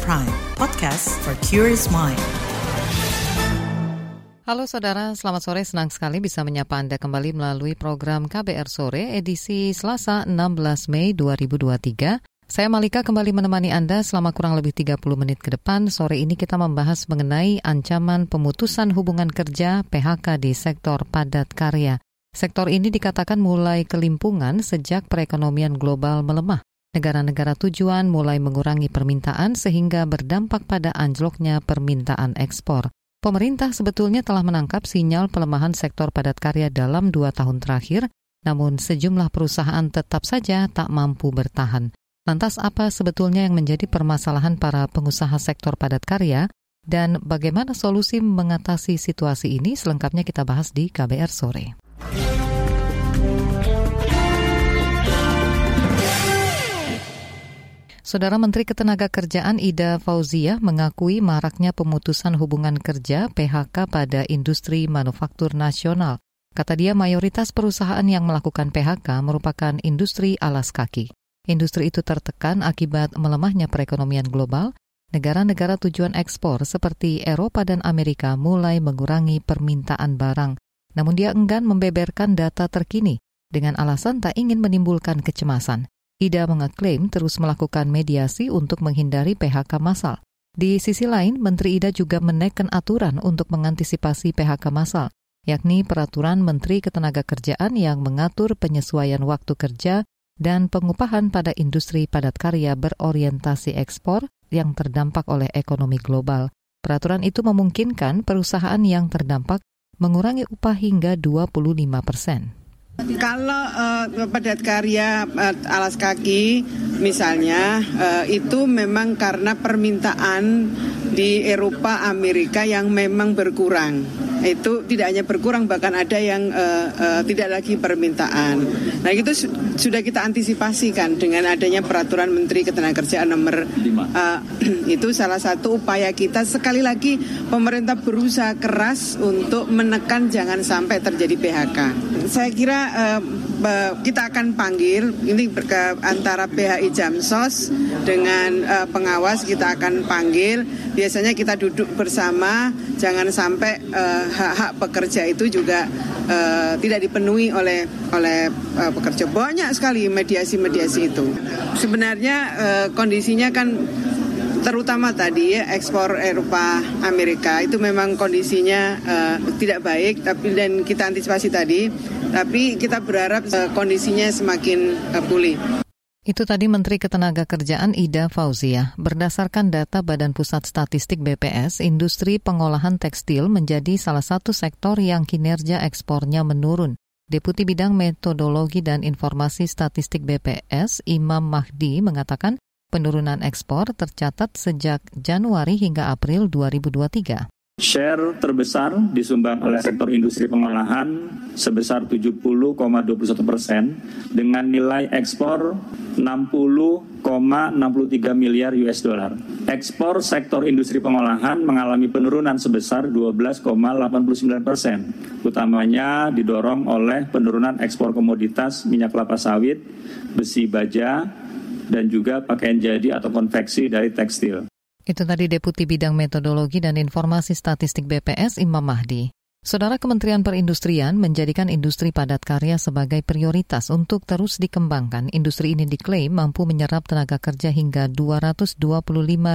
Prime, podcast for curious mind. Halo saudara, selamat sore. Senang sekali bisa menyapa Anda kembali melalui program KBR Sore edisi Selasa 16 Mei 2023. Saya Malika kembali menemani Anda selama kurang lebih 30 menit ke depan. Sore ini kita membahas mengenai ancaman pemutusan hubungan kerja PHK di sektor padat karya. Sektor ini dikatakan mulai kelimpungan sejak perekonomian global melemah. Negara-negara tujuan mulai mengurangi permintaan sehingga berdampak pada anjloknya permintaan ekspor. Pemerintah sebetulnya telah menangkap sinyal pelemahan sektor padat karya dalam dua tahun terakhir, namun sejumlah perusahaan tetap saja tak mampu bertahan. Lantas apa sebetulnya yang menjadi permasalahan para pengusaha sektor padat karya dan bagaimana solusi mengatasi situasi ini selengkapnya kita bahas di KBR sore. Saudara Menteri Ketenagakerjaan Ida Fauzia mengakui maraknya pemutusan hubungan kerja PHK pada industri manufaktur nasional. Kata dia mayoritas perusahaan yang melakukan PHK merupakan industri alas kaki. Industri itu tertekan akibat melemahnya perekonomian global. Negara-negara tujuan ekspor seperti Eropa dan Amerika mulai mengurangi permintaan barang. Namun dia enggan membeberkan data terkini dengan alasan tak ingin menimbulkan kecemasan. Ida mengeklaim terus melakukan mediasi untuk menghindari PHK massal. Di sisi lain, Menteri Ida juga menekan aturan untuk mengantisipasi PHK massal, yakni peraturan Menteri Ketenagakerjaan yang mengatur penyesuaian waktu kerja dan pengupahan pada industri padat karya berorientasi ekspor yang terdampak oleh ekonomi global. Peraturan itu memungkinkan perusahaan yang terdampak mengurangi upah hingga 25 persen. Kalau uh, padat karya uh, alas kaki misalnya uh, itu memang karena permintaan di Eropa Amerika yang memang berkurang itu tidak hanya berkurang bahkan ada yang uh, uh, tidak lagi permintaan. Nah itu su sudah kita antisipasikan dengan adanya peraturan Menteri Ketenagakerjaan nomor uh, itu salah satu upaya kita sekali lagi pemerintah berusaha keras untuk menekan jangan sampai terjadi PHK. Saya kira uh, kita akan panggil ini antara PHI Jamsos dengan uh, pengawas kita akan panggil. Biasanya kita duduk bersama jangan sampai hak-hak uh, pekerja itu juga uh, tidak dipenuhi oleh oleh uh, pekerja. Banyak sekali mediasi-mediasi itu. Sebenarnya uh, kondisinya kan terutama tadi ya ekspor Eropa Amerika itu memang kondisinya uh, tidak baik. Tapi dan kita antisipasi tadi tapi kita berharap uh, kondisinya semakin uh, pulih. Itu tadi Menteri Ketenagakerjaan Ida Fauzia. Berdasarkan data Badan Pusat Statistik BPS, industri pengolahan tekstil menjadi salah satu sektor yang kinerja ekspornya menurun. Deputi Bidang Metodologi dan Informasi Statistik BPS, Imam Mahdi, mengatakan Penurunan ekspor tercatat sejak Januari hingga April 2023. Share terbesar disumbang oleh sektor industri pengolahan sebesar 70,21 persen dengan nilai ekspor 60,63 miliar US dollar. Ekspor sektor industri pengolahan mengalami penurunan sebesar 12,89 persen, utamanya didorong oleh penurunan ekspor komoditas minyak kelapa sawit, besi baja, dan juga pakaian jadi atau konveksi dari tekstil. Itu tadi Deputi Bidang Metodologi dan Informasi Statistik BPS Imam Mahdi. Saudara Kementerian Perindustrian menjadikan industri padat karya sebagai prioritas untuk terus dikembangkan. Industri ini diklaim mampu menyerap tenaga kerja hingga 225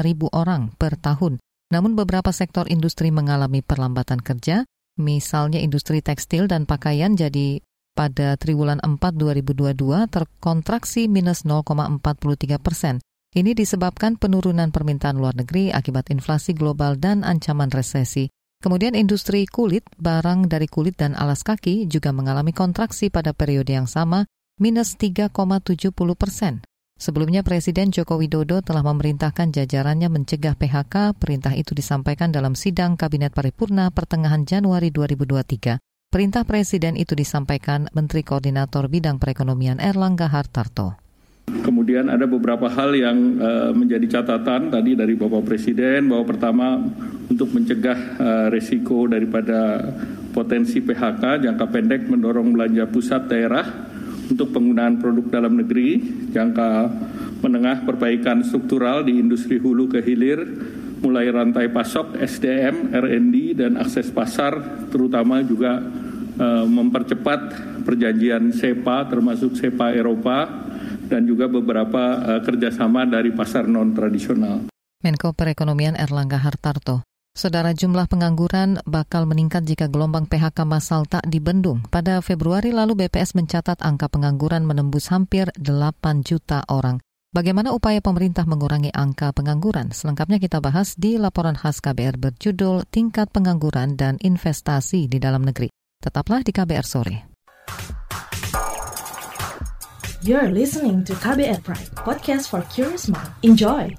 ribu orang per tahun. Namun beberapa sektor industri mengalami perlambatan kerja, misalnya industri tekstil dan pakaian jadi pada triwulan 4 2022 terkontraksi minus 0,43 persen. Ini disebabkan penurunan permintaan luar negeri akibat inflasi global dan ancaman resesi. Kemudian industri kulit, barang dari kulit dan alas kaki juga mengalami kontraksi pada periode yang sama, minus 3,70 persen. Sebelumnya Presiden Joko Widodo telah memerintahkan jajarannya mencegah PHK. Perintah itu disampaikan dalam sidang Kabinet Paripurna pertengahan Januari 2023. Perintah Presiden itu disampaikan Menteri Koordinator Bidang Perekonomian Erlangga Hartarto. Kemudian ada beberapa hal yang uh, menjadi catatan tadi dari Bapak Presiden bahwa pertama untuk mencegah uh, resiko daripada potensi PHK jangka pendek mendorong belanja pusat daerah untuk penggunaan produk dalam negeri, jangka menengah perbaikan struktural di industri hulu ke hilir, mulai rantai pasok, SDM, R&D, dan akses pasar, terutama juga uh, mempercepat perjanjian SEPA, termasuk SEPA Eropa, dan juga beberapa uh, kerjasama dari pasar non-tradisional. Menko Perekonomian Erlangga Hartarto Saudara jumlah pengangguran bakal meningkat jika gelombang PHK massal tak dibendung. Pada Februari lalu BPS mencatat angka pengangguran menembus hampir 8 juta orang. Bagaimana upaya pemerintah mengurangi angka pengangguran? Selengkapnya kita bahas di laporan khas KBR berjudul Tingkat Pengangguran dan Investasi di Dalam Negeri. Tetaplah di KBR sore. You're listening to KBR Pride, podcast for curious mind. Enjoy.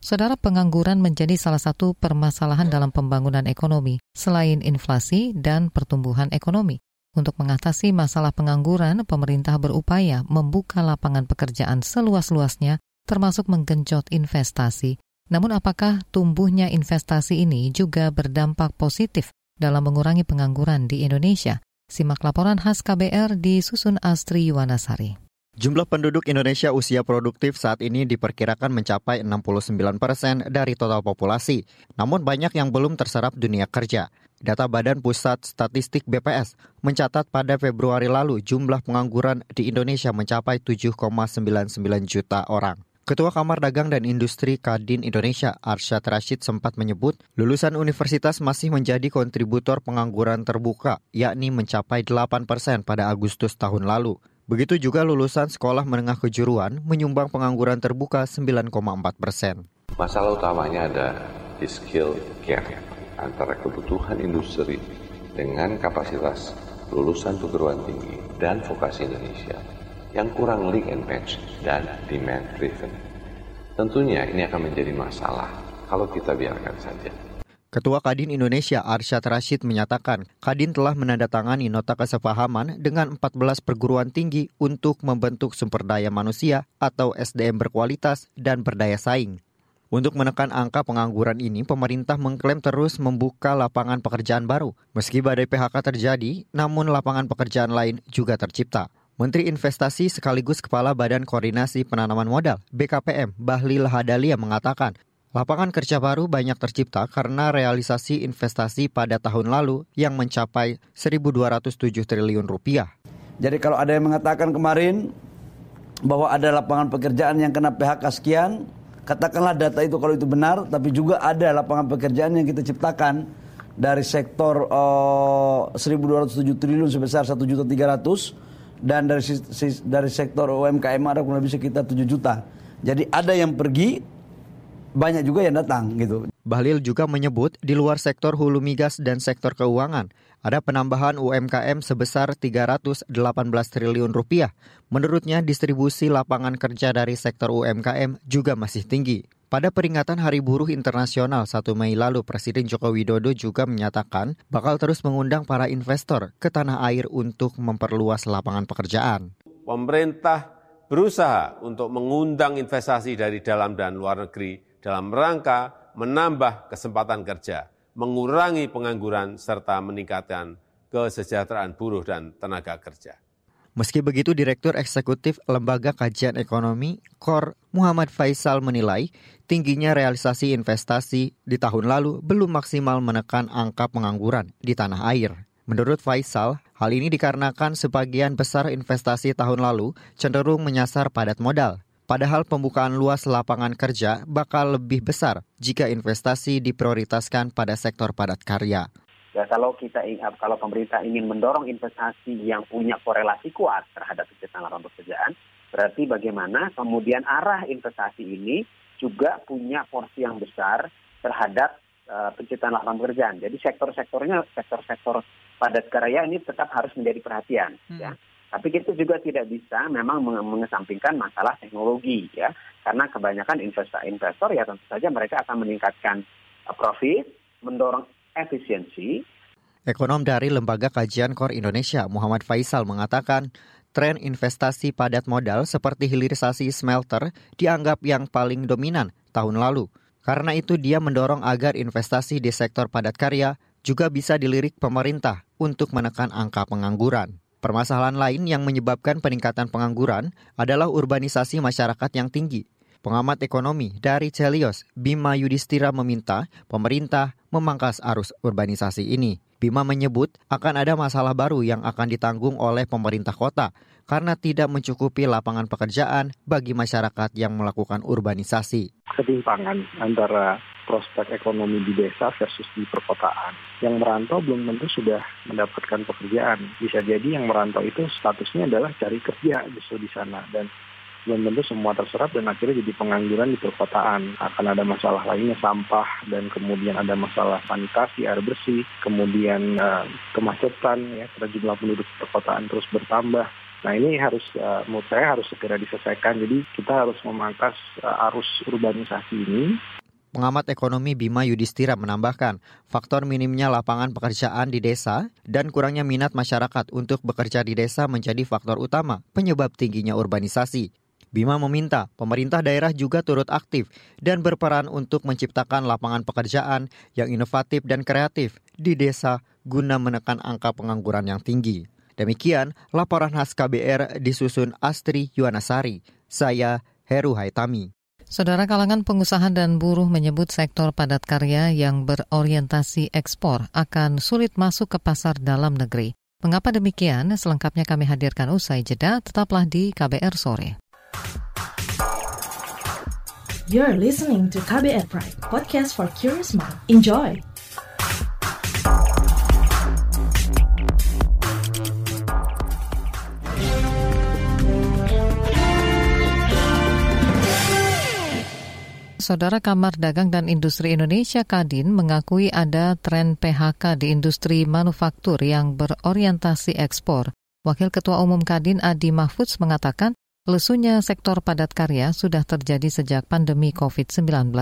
Saudara pengangguran menjadi salah satu permasalahan dalam pembangunan ekonomi, selain inflasi dan pertumbuhan ekonomi. Untuk mengatasi masalah pengangguran, pemerintah berupaya membuka lapangan pekerjaan seluas-luasnya, termasuk menggenjot investasi. Namun apakah tumbuhnya investasi ini juga berdampak positif dalam mengurangi pengangguran di Indonesia? Simak laporan khas KBR di Susun Astri Yuwanasari. Jumlah penduduk Indonesia usia produktif saat ini diperkirakan mencapai 69 persen dari total populasi. Namun banyak yang belum terserap dunia kerja. Data Badan Pusat Statistik BPS mencatat pada Februari lalu jumlah pengangguran di Indonesia mencapai 7,99 juta orang. Ketua Kamar Dagang dan Industri Kadin Indonesia, Arsyad Rashid sempat menyebut, lulusan universitas masih menjadi kontributor pengangguran terbuka, yakni mencapai 8 persen pada Agustus tahun lalu. Begitu juga lulusan sekolah menengah kejuruan menyumbang pengangguran terbuka 9,4 persen. Masalah utamanya ada di skill gap antara kebutuhan industri dengan kapasitas lulusan perguruan tinggi dan vokasi Indonesia yang kurang link and match dan demand driven. Tentunya ini akan menjadi masalah kalau kita biarkan saja. Ketua Kadin Indonesia Arsyad Rashid menyatakan, Kadin telah menandatangani nota kesepahaman dengan 14 perguruan tinggi untuk membentuk sumber daya manusia atau SDM berkualitas dan berdaya saing. Untuk menekan angka pengangguran ini, pemerintah mengklaim terus membuka lapangan pekerjaan baru. Meski badai PHK terjadi, namun lapangan pekerjaan lain juga tercipta. Menteri Investasi sekaligus Kepala Badan Koordinasi Penanaman Modal BKPM Bahlil Hadalia mengatakan Lapangan kerja baru banyak tercipta karena realisasi investasi pada tahun lalu yang mencapai 1.207 triliun rupiah. Jadi kalau ada yang mengatakan kemarin bahwa ada lapangan pekerjaan yang kena PHK sekian, katakanlah data itu kalau itu benar, tapi juga ada lapangan pekerjaan yang kita ciptakan dari sektor eh, 1.207 triliun sebesar 1.300 dan dari dari sektor UMKM ada kurang lebih sekitar 7 juta. Jadi ada yang pergi banyak juga yang datang gitu. Bahlil juga menyebut di luar sektor hulu migas dan sektor keuangan ada penambahan UMKM sebesar 318 triliun rupiah. Menurutnya distribusi lapangan kerja dari sektor UMKM juga masih tinggi. Pada peringatan Hari Buruh Internasional 1 Mei lalu, Presiden Joko Widodo juga menyatakan bakal terus mengundang para investor ke tanah air untuk memperluas lapangan pekerjaan. Pemerintah berusaha untuk mengundang investasi dari dalam dan luar negeri dalam rangka menambah kesempatan kerja, mengurangi pengangguran, serta meningkatkan kesejahteraan buruh dan tenaga kerja. Meski begitu, Direktur Eksekutif Lembaga Kajian Ekonomi KOR Muhammad Faisal menilai tingginya realisasi investasi di tahun lalu belum maksimal menekan angka pengangguran di tanah air. Menurut Faisal, hal ini dikarenakan sebagian besar investasi tahun lalu cenderung menyasar padat modal, Padahal pembukaan luas lapangan kerja bakal lebih besar jika investasi diprioritaskan pada sektor padat karya. Ya, kalau kita kalau pemerintah ingin mendorong investasi yang punya korelasi kuat terhadap penciptaan lapangan pekerjaan, berarti bagaimana kemudian arah investasi ini juga punya porsi yang besar terhadap uh, penciptaan lapangan pekerjaan. Jadi sektor-sektornya, sektor-sektor padat karya ini tetap harus menjadi perhatian. Hmm. Ya tapi kita juga tidak bisa memang mengesampingkan masalah teknologi ya, karena kebanyakan investor-investor ya tentu saja mereka akan meningkatkan uh, profit, mendorong efisiensi. Ekonom dari Lembaga Kajian Kor Indonesia Muhammad Faisal mengatakan, tren investasi padat modal seperti hilirisasi smelter dianggap yang paling dominan tahun lalu. Karena itu dia mendorong agar investasi di sektor padat karya juga bisa dilirik pemerintah untuk menekan angka pengangguran. Permasalahan lain yang menyebabkan peningkatan pengangguran adalah urbanisasi masyarakat yang tinggi. Pengamat ekonomi dari Celios, Bima Yudhistira meminta pemerintah memangkas arus urbanisasi ini. Bima menyebut akan ada masalah baru yang akan ditanggung oleh pemerintah kota karena tidak mencukupi lapangan pekerjaan bagi masyarakat yang melakukan urbanisasi. Ketimpangan antara prospek ekonomi di desa versus di perkotaan. Yang merantau belum tentu sudah mendapatkan pekerjaan. Bisa jadi yang merantau itu statusnya adalah cari kerja justru di sana dan belum tentu semua terserap dan akhirnya jadi pengangguran di perkotaan. Akan ada masalah lainnya sampah dan kemudian ada masalah sanitasi, air bersih, kemudian uh, kemacetan ya karena jumlah penduduk perkotaan terus bertambah. Nah ini harus uh, menurut saya harus segera diselesaikan. Jadi kita harus memangkas uh, arus urbanisasi ini Pengamat ekonomi Bima Yudhistira menambahkan, faktor minimnya lapangan pekerjaan di desa dan kurangnya minat masyarakat untuk bekerja di desa menjadi faktor utama penyebab tingginya urbanisasi. Bima meminta pemerintah daerah juga turut aktif dan berperan untuk menciptakan lapangan pekerjaan yang inovatif dan kreatif di desa guna menekan angka pengangguran yang tinggi. Demikian laporan khas KBR disusun Astri Yuwanasari. Saya Heru Haitami. Saudara kalangan pengusaha dan buruh menyebut sektor padat karya yang berorientasi ekspor akan sulit masuk ke pasar dalam negeri. Mengapa demikian? Selengkapnya kami hadirkan usai jeda, tetaplah di KBR sore. You're listening to KBR Pride, podcast for curious mind. Enjoy! Saudara Kamar Dagang dan Industri Indonesia Kadin mengakui ada tren PHK di industri manufaktur yang berorientasi ekspor. Wakil Ketua Umum Kadin Adi Mahfudz mengatakan lesunya sektor padat karya sudah terjadi sejak pandemi COVID-19.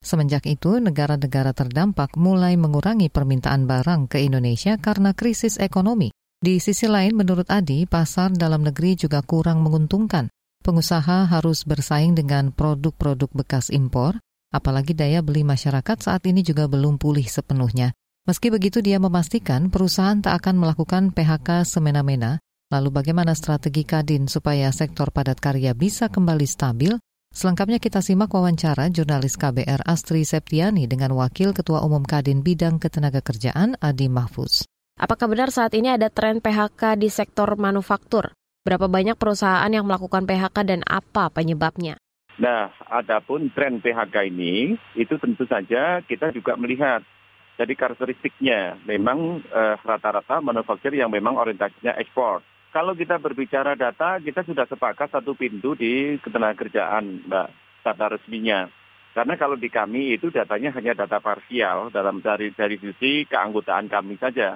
Semenjak itu, negara-negara terdampak mulai mengurangi permintaan barang ke Indonesia karena krisis ekonomi. Di sisi lain, menurut Adi, pasar dalam negeri juga kurang menguntungkan. Pengusaha harus bersaing dengan produk-produk bekas impor, apalagi daya beli masyarakat saat ini juga belum pulih sepenuhnya. Meski begitu, dia memastikan perusahaan tak akan melakukan PHK semena-mena. Lalu bagaimana strategi Kadin supaya sektor padat karya bisa kembali stabil? Selengkapnya kita simak wawancara jurnalis KBR Astri Septiani dengan Wakil Ketua Umum Kadin Bidang Ketenagakerjaan Adi Mahfuz. Apakah benar saat ini ada tren PHK di sektor manufaktur? Berapa banyak perusahaan yang melakukan PHK dan apa penyebabnya? Nah, adapun tren PHK ini, itu tentu saja kita juga melihat. Jadi karakteristiknya memang eh, rata-rata manufaktur yang memang orientasinya ekspor. Kalau kita berbicara data, kita sudah sepakat satu pintu di ketenagakerjaan, Mbak, data resminya. Karena kalau di kami itu datanya hanya data parsial dalam dari dari sisi keanggotaan kami saja.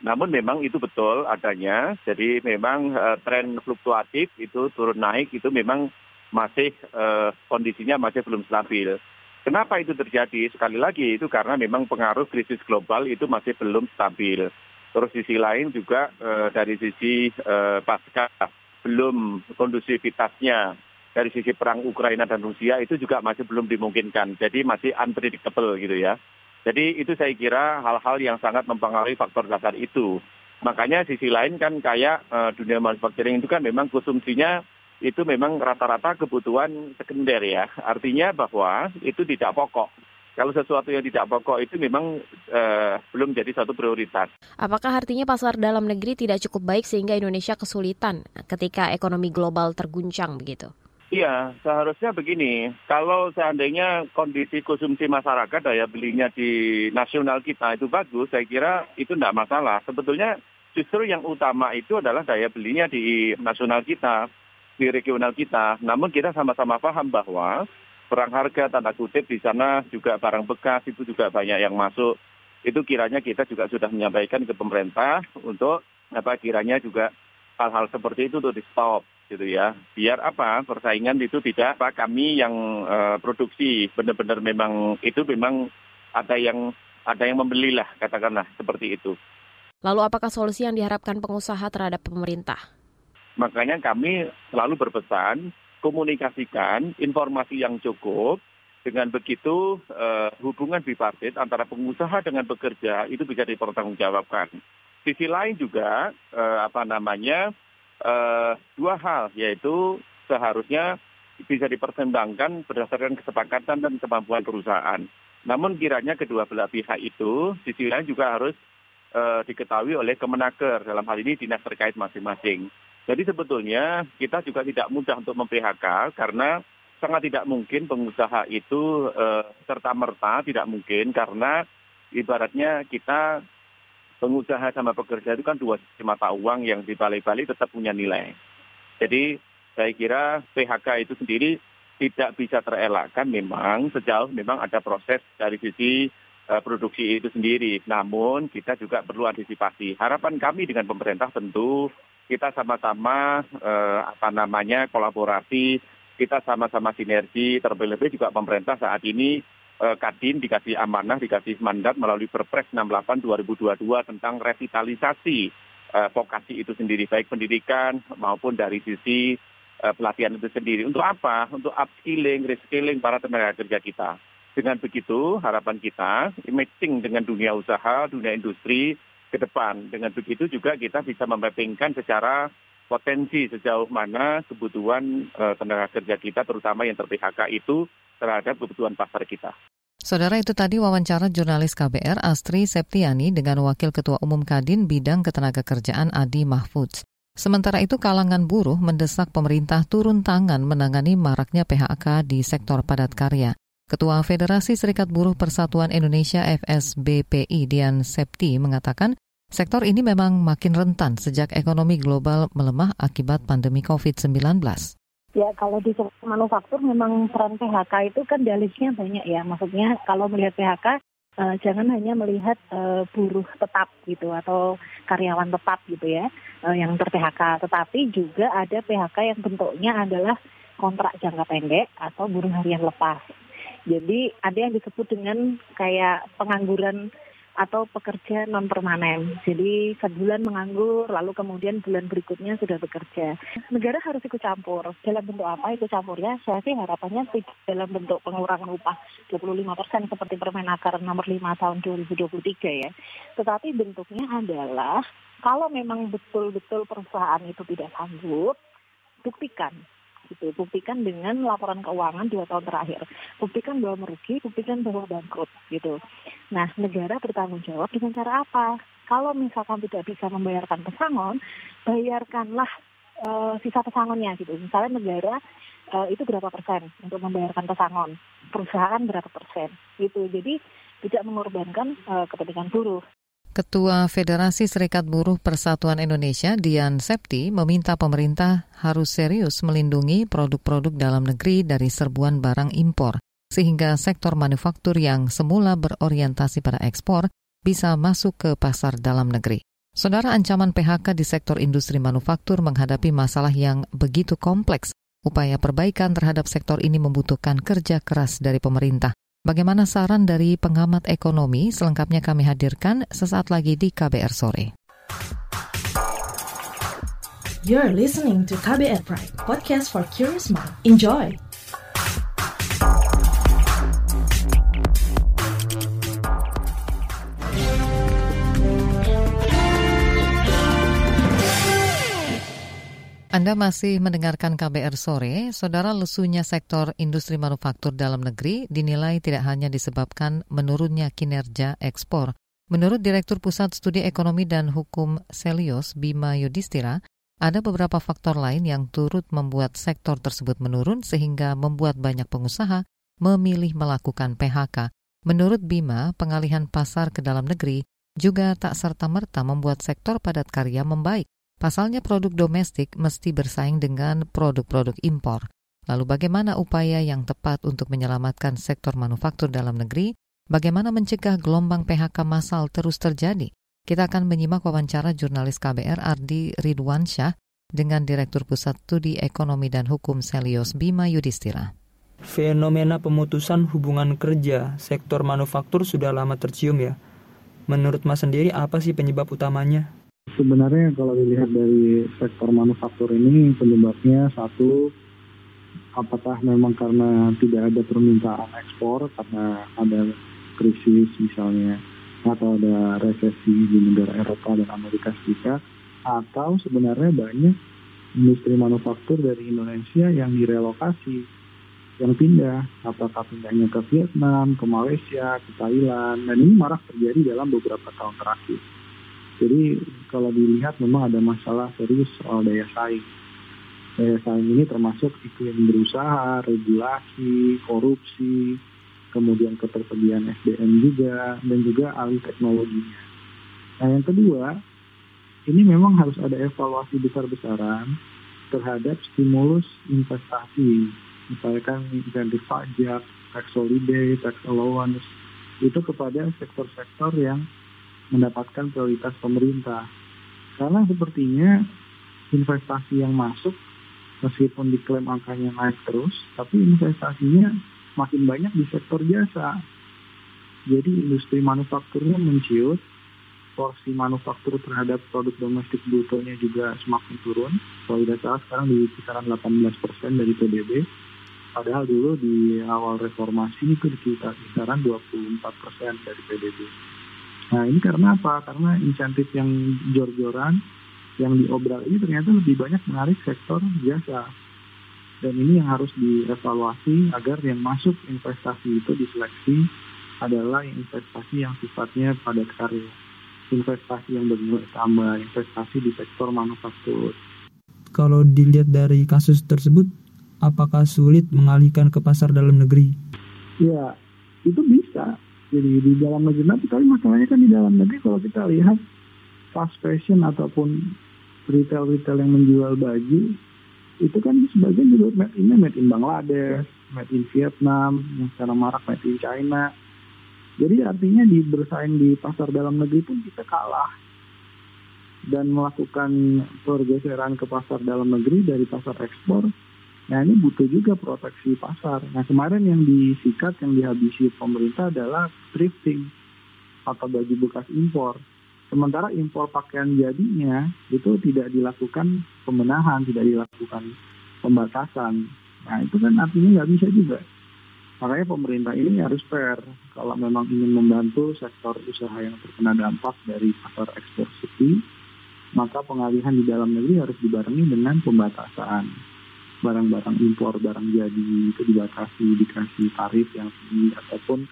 Namun memang itu betul adanya. Jadi memang uh, tren fluktuatif itu turun naik itu memang masih uh, kondisinya masih belum stabil. Kenapa itu terjadi? Sekali lagi itu karena memang pengaruh krisis global itu masih belum stabil. Terus sisi lain juga uh, dari sisi uh, pasca belum kondusivitasnya dari sisi perang Ukraina dan Rusia itu juga masih belum dimungkinkan. Jadi masih unpredictable gitu ya. Jadi itu saya kira hal-hal yang sangat mempengaruhi faktor dasar itu. Makanya sisi lain kan kayak uh, dunia manufacturing itu kan memang konsumsinya itu memang rata-rata kebutuhan sekunder ya. Artinya bahwa itu tidak pokok. Kalau sesuatu yang tidak pokok itu memang uh, belum jadi satu prioritas. Apakah artinya pasar dalam negeri tidak cukup baik sehingga Indonesia kesulitan ketika ekonomi global terguncang begitu? Iya, seharusnya begini. Kalau seandainya kondisi konsumsi masyarakat daya belinya di nasional kita itu bagus, saya kira itu tidak masalah. Sebetulnya justru yang utama itu adalah daya belinya di nasional kita, di regional kita. Namun kita sama-sama paham bahwa perang harga tanda kutip di sana juga barang bekas itu juga banyak yang masuk. Itu kiranya kita juga sudah menyampaikan ke pemerintah untuk apa kiranya juga hal-hal seperti itu tuh di stop gitu ya. Biar apa persaingan itu tidak apa kami yang uh, produksi benar-benar memang itu memang ada yang ada yang membelilah katakanlah seperti itu. Lalu apakah solusi yang diharapkan pengusaha terhadap pemerintah? Makanya kami selalu berpesan komunikasikan informasi yang cukup Dengan begitu uh, hubungan bipartit antara pengusaha dengan pekerja itu bisa dipertanggungjawabkan. Sisi lain juga uh, apa namanya uh, dua hal yaitu seharusnya bisa dipertimbangkan berdasarkan kesepakatan dan kemampuan perusahaan. Namun kiranya kedua belah pihak itu sisi lain juga harus uh, diketahui oleh Kemenaker dalam hal ini dinas terkait masing-masing. Jadi sebetulnya kita juga tidak mudah untuk mem-PHK karena sangat tidak mungkin pengusaha itu uh, serta merta tidak mungkin karena ibaratnya kita pengusaha sama pekerja itu kan dua mata uang yang di balik-balik tetap punya nilai. Jadi saya kira PHK itu sendiri tidak bisa terelakkan memang sejauh memang ada proses dari sisi uh, produksi itu sendiri. Namun kita juga perlu antisipasi. Harapan kami dengan pemerintah tentu kita sama-sama uh, apa namanya kolaborasi kita sama-sama sinergi, terlebih juga pemerintah saat ini eh, Kadin dikasih amanah, dikasih mandat melalui Perpres 68 2022 tentang revitalisasi eh, vokasi itu sendiri, baik pendidikan maupun dari sisi eh, pelatihan itu sendiri. Untuk apa? Untuk upskilling, reskilling para tenaga kerja kita. Dengan begitu, harapan kita, matching dengan dunia usaha, dunia industri ke depan. Dengan begitu juga kita bisa memappingkan secara potensi sejauh mana kebutuhan uh, tenaga kerja kita terutama yang ter PHK itu terhadap kebutuhan pasar kita. Saudara itu tadi wawancara jurnalis KBR Astri Septiani dengan Wakil Ketua Umum Kadin Bidang Ketenagakerjaan Adi Mahfudz. Sementara itu kalangan buruh mendesak pemerintah turun tangan menangani maraknya PHK di sektor padat karya. Ketua Federasi Serikat Buruh Persatuan Indonesia FSBPI Dian Septi mengatakan Sektor ini memang makin rentan sejak ekonomi global melemah akibat pandemi COVID-19. Ya, kalau di manufaktur memang peran PHK itu kan dalihnya banyak ya. Maksudnya kalau melihat PHK, eh, jangan hanya melihat uh, buruh tetap gitu atau karyawan tetap gitu ya uh, yang ter-PHK. Tetapi juga ada PHK yang bentuknya adalah kontrak jangka pendek atau buruh harian lepas. Jadi ada yang disebut dengan kayak pengangguran atau pekerja non permanen. Jadi sebulan menganggur, lalu kemudian bulan berikutnya sudah bekerja. Negara harus ikut campur. Dalam bentuk apa ikut campurnya? Saya sih harapannya dalam bentuk pengurangan upah 25 persen seperti Permenaker nomor 5 tahun 2023 ya. Tetapi bentuknya adalah kalau memang betul-betul perusahaan itu tidak sanggup, buktikan gitu. Buktikan dengan laporan keuangan dua tahun terakhir. Buktikan bahwa merugi, buktikan bahwa bangkrut gitu. Nah, negara bertanggung jawab dengan cara apa? Kalau misalkan tidak bisa membayarkan pesangon, bayarkanlah uh, sisa pesangonnya gitu. Misalnya negara uh, itu berapa persen untuk membayarkan pesangon, perusahaan berapa persen gitu. Jadi tidak mengorbankan uh, kepentingan buruh. Ketua Federasi Serikat Buruh Persatuan Indonesia, Dian Septi, meminta pemerintah harus serius melindungi produk-produk dalam negeri dari serbuan barang impor, sehingga sektor manufaktur yang semula berorientasi pada ekspor bisa masuk ke pasar dalam negeri. Saudara ancaman PHK di sektor industri manufaktur menghadapi masalah yang begitu kompleks. Upaya perbaikan terhadap sektor ini membutuhkan kerja keras dari pemerintah. Bagaimana saran dari pengamat ekonomi? Selengkapnya kami hadirkan sesaat lagi di KBR Sore. You're listening to KBR Pride, podcast for curious mind. Enjoy! Anda masih mendengarkan KBR sore. Saudara lesunya sektor industri manufaktur dalam negeri dinilai tidak hanya disebabkan menurunnya kinerja ekspor. Menurut Direktur Pusat Studi Ekonomi dan Hukum Selios Bima Yudhistira, ada beberapa faktor lain yang turut membuat sektor tersebut menurun sehingga membuat banyak pengusaha memilih melakukan PHK. Menurut Bima, pengalihan pasar ke dalam negeri juga tak serta-merta membuat sektor padat karya membaik. Pasalnya produk domestik mesti bersaing dengan produk-produk impor. Lalu bagaimana upaya yang tepat untuk menyelamatkan sektor manufaktur dalam negeri? Bagaimana mencegah gelombang PHK massal terus terjadi? Kita akan menyimak wawancara jurnalis KBR Ardi Ridwansyah dengan Direktur Pusat Studi Ekonomi dan Hukum Selios Bima Yudhistira. Fenomena pemutusan hubungan kerja sektor manufaktur sudah lama tercium ya. Menurut Mas sendiri apa sih penyebab utamanya? Sebenarnya kalau dilihat dari sektor manufaktur ini penyebabnya satu apakah memang karena tidak ada permintaan ekspor karena ada krisis misalnya atau ada resesi di negara Eropa dan Amerika Serikat atau sebenarnya banyak industri manufaktur dari Indonesia yang direlokasi yang pindah apakah pindahnya ke Vietnam, ke Malaysia, ke Thailand dan ini marak terjadi dalam beberapa tahun terakhir. Jadi kalau dilihat memang ada masalah serius soal daya saing. Daya saing ini termasuk iklim berusaha, regulasi, korupsi, kemudian ketersediaan SDM juga, dan juga alih teknologinya. Nah yang kedua, ini memang harus ada evaluasi besar-besaran terhadap stimulus investasi. Misalkan insentif pajak, tax holiday, tax allowance, itu kepada sektor-sektor yang mendapatkan prioritas pemerintah. Karena sepertinya investasi yang masuk meskipun diklaim angkanya naik terus, tapi investasinya makin banyak di sektor jasa. Jadi industri manufakturnya menciut, porsi manufaktur terhadap produk domestik brutonya juga semakin turun. Kalau tidak salah sekarang di kisaran 18% dari PDB. Padahal dulu di awal reformasi itu di kisaran 24% dari PDB. Nah ini karena apa? Karena insentif yang jor-joran, yang diobral ini ternyata lebih banyak menarik sektor jasa dan ini yang harus dievaluasi agar yang masuk investasi itu diseleksi adalah investasi yang sifatnya padat karya, investasi yang bernilai tambah, investasi di sektor manufaktur. Kalau dilihat dari kasus tersebut, apakah sulit mengalihkan ke pasar dalam negeri? Ya, itu bisa. Jadi di dalam negeri, tapi masalahnya kan di dalam negeri kalau kita lihat fast fashion ataupun retail-retail yang menjual baju itu kan sebagian juga made in made in Bangladesh, made in Vietnam, yang sekarang marak made in China. Jadi artinya di bersaing di pasar dalam negeri pun kita kalah dan melakukan pergeseran ke pasar dalam negeri dari pasar ekspor. Nah ini butuh juga proteksi pasar. Nah kemarin yang disikat, yang dihabisi pemerintah adalah thrifting atau baju bekas impor. Sementara impor pakaian jadinya itu tidak dilakukan pembenahan, tidak dilakukan pembatasan. Nah itu kan artinya nggak bisa juga. Makanya pemerintah ini harus fair. Kalau memang ingin membantu sektor usaha yang terkena dampak dari pasar ekspor sepi, maka pengalihan di dalam negeri harus dibarengi dengan pembatasan. Barang-barang impor, barang jadi itu dibatasi, dikasih tarif yang tinggi ataupun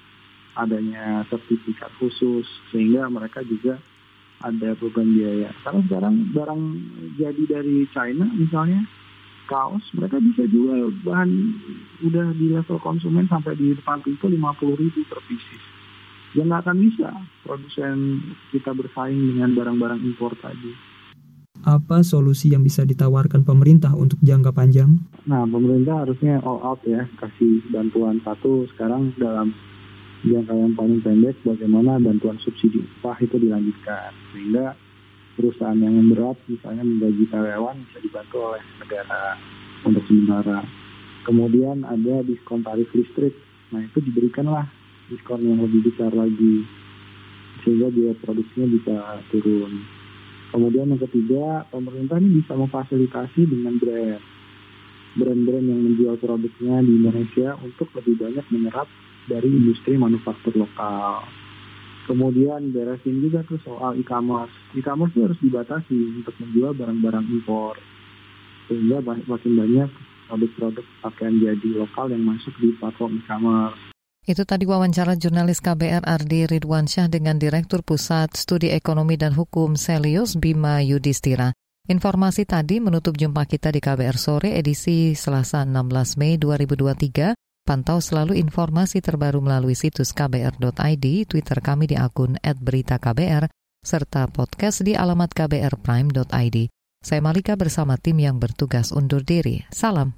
adanya sertifikat khusus sehingga mereka juga ada beban biaya. Karena sekarang barang jadi dari China misalnya kaos mereka bisa jual bahan udah di level konsumen sampai di depan pintu 50 ribu per pieces. Ya nggak akan bisa produsen kita bersaing dengan barang-barang impor tadi. Apa solusi yang bisa ditawarkan pemerintah untuk jangka panjang? Nah, pemerintah harusnya all out ya, kasih bantuan satu sekarang dalam jangka yang paling pendek bagaimana bantuan subsidi upah itu dilanjutkan sehingga perusahaan yang berat misalnya menggaji karyawan bisa dibantu oleh negara untuk sementara. Kemudian ada diskon tarif listrik. Nah itu diberikanlah diskon yang lebih besar lagi sehingga biaya produksinya bisa turun. Kemudian yang ketiga, pemerintah ini bisa memfasilitasi dengan brand. Brand-brand yang menjual produknya di Indonesia untuk lebih banyak menyerap dari industri manufaktur lokal. Kemudian beresin juga tuh soal e-commerce. E-commerce itu harus dibatasi untuk menjual barang-barang impor. Sehingga makin banyak produk-produk pakaian jadi lokal yang masuk di platform e-commerce. Itu tadi wawancara jurnalis KBR Ardi Ridwansyah dengan Direktur Pusat Studi Ekonomi dan Hukum Selius Bima Yudhistira. Informasi tadi menutup jumpa kita di KBR Sore edisi Selasa 16 Mei 2023. Pantau selalu informasi terbaru melalui situs kbr.id, Twitter kami di akun @beritaKBR, serta podcast di alamat kbrprime.id. Saya Malika bersama tim yang bertugas undur diri. Salam.